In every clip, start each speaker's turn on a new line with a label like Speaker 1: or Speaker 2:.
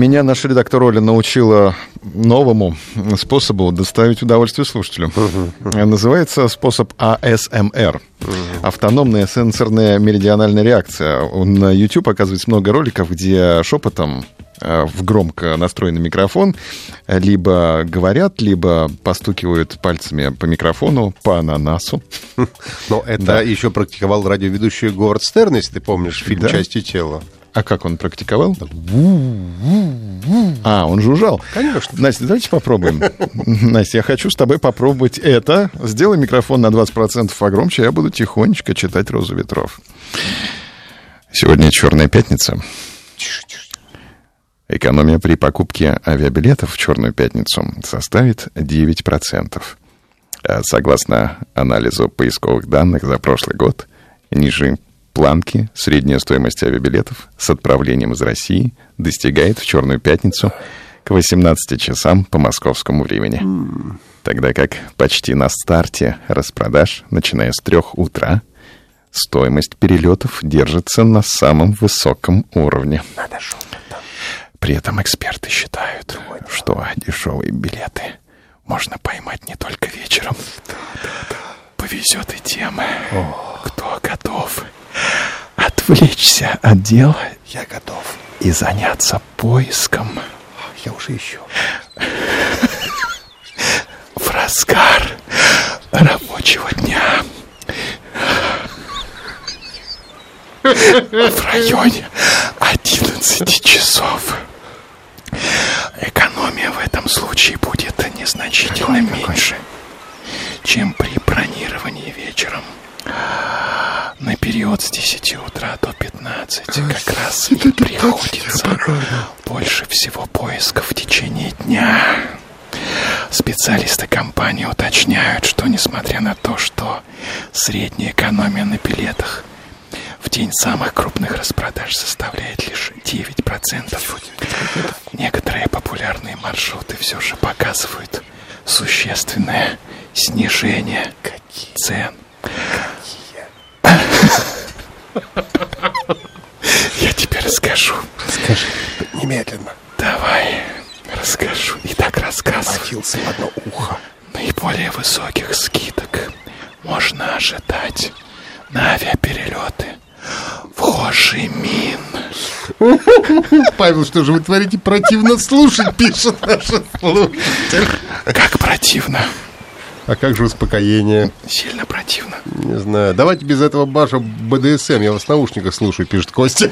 Speaker 1: Меня наша редактор Оля научила новому способу доставить удовольствие слушателю. Называется способ АСМР. Автономная сенсорная меридиональная реакция. На YouTube оказывается много роликов, где шепотом э, в громко настроенный микрофон либо говорят, либо постукивают пальцами по микрофону, по ананасу.
Speaker 2: Но это да. еще практиковал радиоведущий Говард Стерн, если ты помнишь фильм да. «Части тела».
Speaker 1: А как он практиковал? А, он жужжал.
Speaker 2: Конечно.
Speaker 1: Настя, давайте попробуем. Настя, я хочу с тобой попробовать это. Сделай микрофон на 20% погромче, я буду тихонечко читать «Розу ветров». Сегодня «Черная пятница». Экономия при покупке авиабилетов в «Черную пятницу» составит 9%. А согласно анализу поисковых данных за прошлый год, ниже планки средняя стоимость авиабилетов с отправлением из России достигает в Черную пятницу к 18 часам по московскому времени. Тогда как почти на старте распродаж, начиная с трех утра, стоимость перелетов держится на самом высоком уровне. При этом эксперты считают, что дешевые билеты можно поймать не только вечером. Повезет и тем, кто готов отвлечься от дела.
Speaker 2: Я готов.
Speaker 1: И заняться поиском.
Speaker 2: Я уже ищу.
Speaker 1: В разгар рабочего дня. В районе 11 часов. Экономия в этом случае будет незначительно меньше, чем при бронировании вечером период с 10 утра до 15 как раз и приходится больше всего поисков в течение дня. Специалисты компании уточняют, что несмотря на то, что средняя экономия на билетах в день самых крупных распродаж составляет лишь 9%, некоторые популярные маршруты все же показывают существенное снижение цен. Я тебе расскажу.
Speaker 2: Скажи немедленно.
Speaker 1: Давай, расскажу. И так рассказывай.
Speaker 2: В одно ухо.
Speaker 1: Наиболее высоких скидок можно ожидать на авиаперелеты в Хошимин.
Speaker 2: Павел, что же вы творите? Противно слушать, пишет наш слушатель.
Speaker 1: Как противно?
Speaker 2: А как же успокоение?
Speaker 1: Сильно противно.
Speaker 2: Не знаю. Давайте без этого баша БДСМ. Я вас в наушниках слушаю, пишет Костя.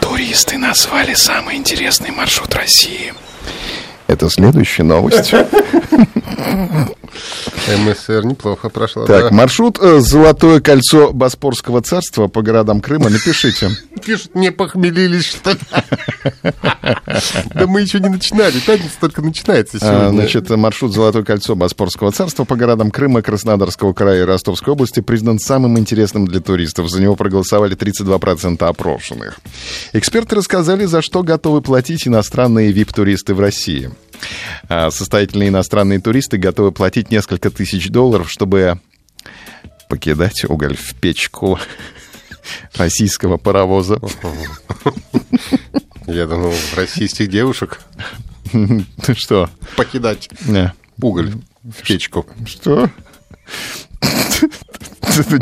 Speaker 1: Туристы назвали самый интересный маршрут России. Это следующая новость.
Speaker 2: МСР неплохо прошла.
Speaker 1: Так, да. маршрут э, «Золотое кольцо Боспорского царства» по городам Крыма. Напишите.
Speaker 2: Пишут, не похмелились, что ли? Да мы еще не начинали. Пятница только начинается сегодня.
Speaker 1: Значит, маршрут «Золотое кольцо Боспорского царства» по городам Крыма, Краснодарского края и Ростовской области признан самым интересным для туристов. За него проголосовали 32% опрошенных. Эксперты рассказали, за что готовы платить иностранные вип-туристы в России. А состоятельные иностранные туристы готовы платить несколько тысяч долларов, чтобы покидать уголь в печку российского паровоза.
Speaker 2: Я думал, российских девушек.
Speaker 1: Ты что?
Speaker 2: Покидать уголь в печку.
Speaker 1: Что?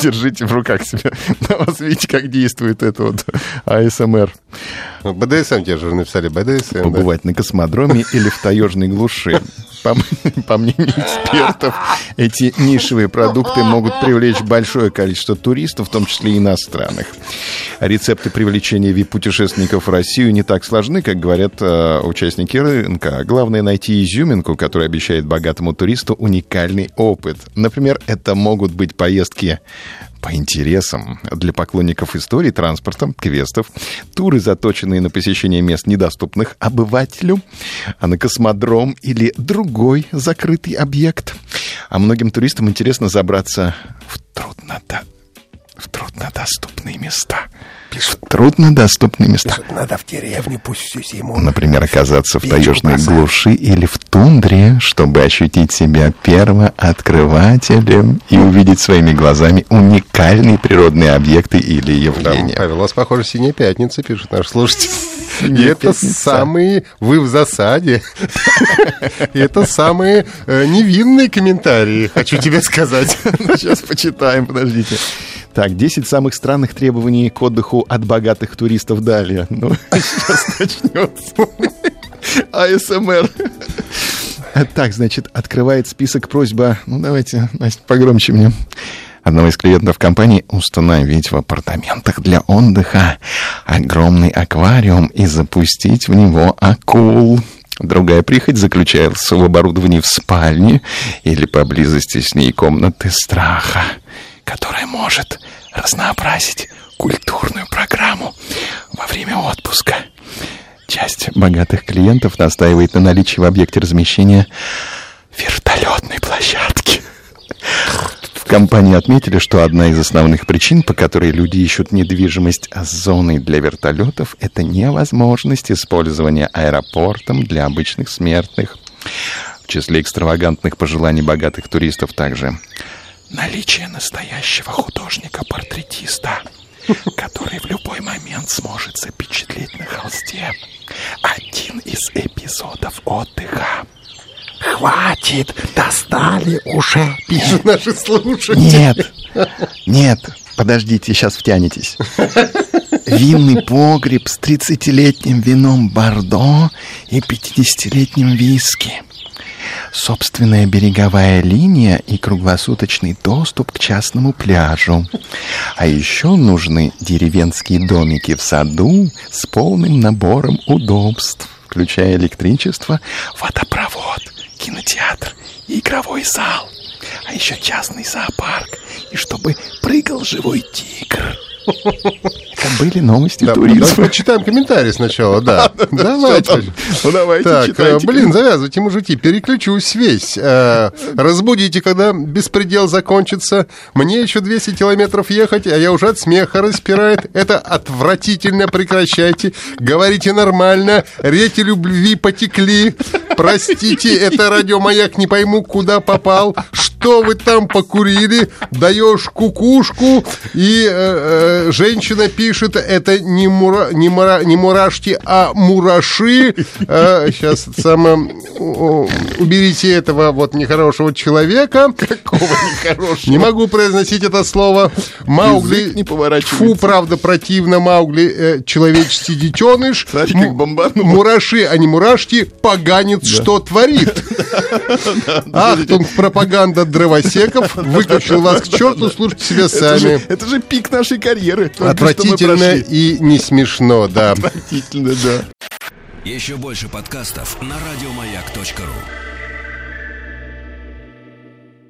Speaker 1: Держите в руках себя. На вас видите, как действует это вот АСМР.
Speaker 2: БДСМ те же написали, БДСМ.
Speaker 1: Побывать да. на космодроме или в таежной глуши. По, по мнению экспертов, эти нишевые продукты могут привлечь большое количество туристов, в том числе иностранных. Рецепты привлечения VIP-путешественников в Россию не так сложны, как говорят э, участники рынка. Главное найти изюминку, которая обещает богатому туристу уникальный опыт. Например, это могут быть поездки по интересам для поклонников истории, транспорта, квестов, туры, заточенные на посещение мест, недоступных обывателю, а на космодром или другой закрытый объект. А многим туристам интересно забраться в труднодо... в труднодоступные места – в труднодоступные места.
Speaker 2: Пишут, надо в деревню, пусть всю зиму.
Speaker 1: Например, оказаться в таежной
Speaker 2: бросать.
Speaker 1: глуши или в тундре, чтобы ощутить себя первооткрывателем и увидеть своими глазами уникальные природные объекты или явления.
Speaker 2: Павел, у вас, похоже, «Синяя пятница», пишет наш слушатель. И
Speaker 1: «Синяя
Speaker 2: это
Speaker 1: пятница».
Speaker 2: самые... Вы в засаде. Это самые э, невинные комментарии, хочу тебе сказать.
Speaker 1: Сейчас почитаем, подождите. Так, 10 самых странных требований к отдыху от богатых туристов далее. Ну, сейчас начнется. АСМР. Так, значит, открывает список просьба. Ну, давайте, Настя, погромче мне. Одного из клиентов компании установить в апартаментах для отдыха огромный аквариум и запустить в него акул. Другая прихоть заключается в оборудовании в спальне или поблизости с ней комнаты страха, которая может разнообразить культурную программу во время отпуска. Часть богатых клиентов настаивает на наличии в объекте размещения вертолетной площадки. В компании отметили, что одна из основных причин, по которой люди ищут недвижимость с зоной для вертолетов, это невозможность использования аэропортом для обычных смертных. В числе экстравагантных пожеланий богатых туристов также наличие настоящего художника-портретиста, который в любой момент сможет запечатлеть на холсте один из эпизодов отдыха. Хватит, достали уже.
Speaker 2: Пишут наши слушатели.
Speaker 1: Нет, нет, подождите, сейчас втянетесь. Винный погреб с 30-летним вином Бордо и 50-летним виски. Собственная береговая линия и круглосуточный доступ к частному пляжу. А еще нужны деревенские домики в саду с полным набором удобств, включая электричество, водопровод, кинотеатр и игровой зал. А еще частный зоопарк. И чтобы прыгал живой тигр. Это были новости
Speaker 2: Да,
Speaker 1: туризма.
Speaker 2: давайте почитаем комментарии сначала, да. Давайте.
Speaker 1: Ну, давайте,
Speaker 2: Так, э, блин, завязывайте, мужики, переключусь весь. Э, Разбудите, когда беспредел закончится. Мне еще 200 километров ехать, а я уже от смеха распирает. Это отвратительно, прекращайте. Говорите нормально, реки любви потекли. Простите, это радиомаяк, не пойму, куда попал. Что вы там покурили? Даешь кукушку, и э, э, женщина пишет, это не, мура, не, мура, не мурашки, а мураши. сейчас само о, уберите этого вот нехорошего человека.
Speaker 1: Какого нехорошего.
Speaker 2: Не могу произносить это слово. Маугли.
Speaker 1: Не.
Speaker 2: Фу, правда, противно. Маугли, э, человеческий детеныш.
Speaker 1: Смотри, как бомбануло.
Speaker 2: Мураши, а не мурашки. Поганец, что творит. Ахтунг, пропаганда дровосеков. Выключил вас к черту, слушайте себя
Speaker 1: Это
Speaker 2: сами.
Speaker 1: же, это же пик нашей карьеры.
Speaker 2: Отвратительно и не смешно, да.
Speaker 1: Отвратительно, да.
Speaker 3: Еще больше подкастов на радиомаяк.ру.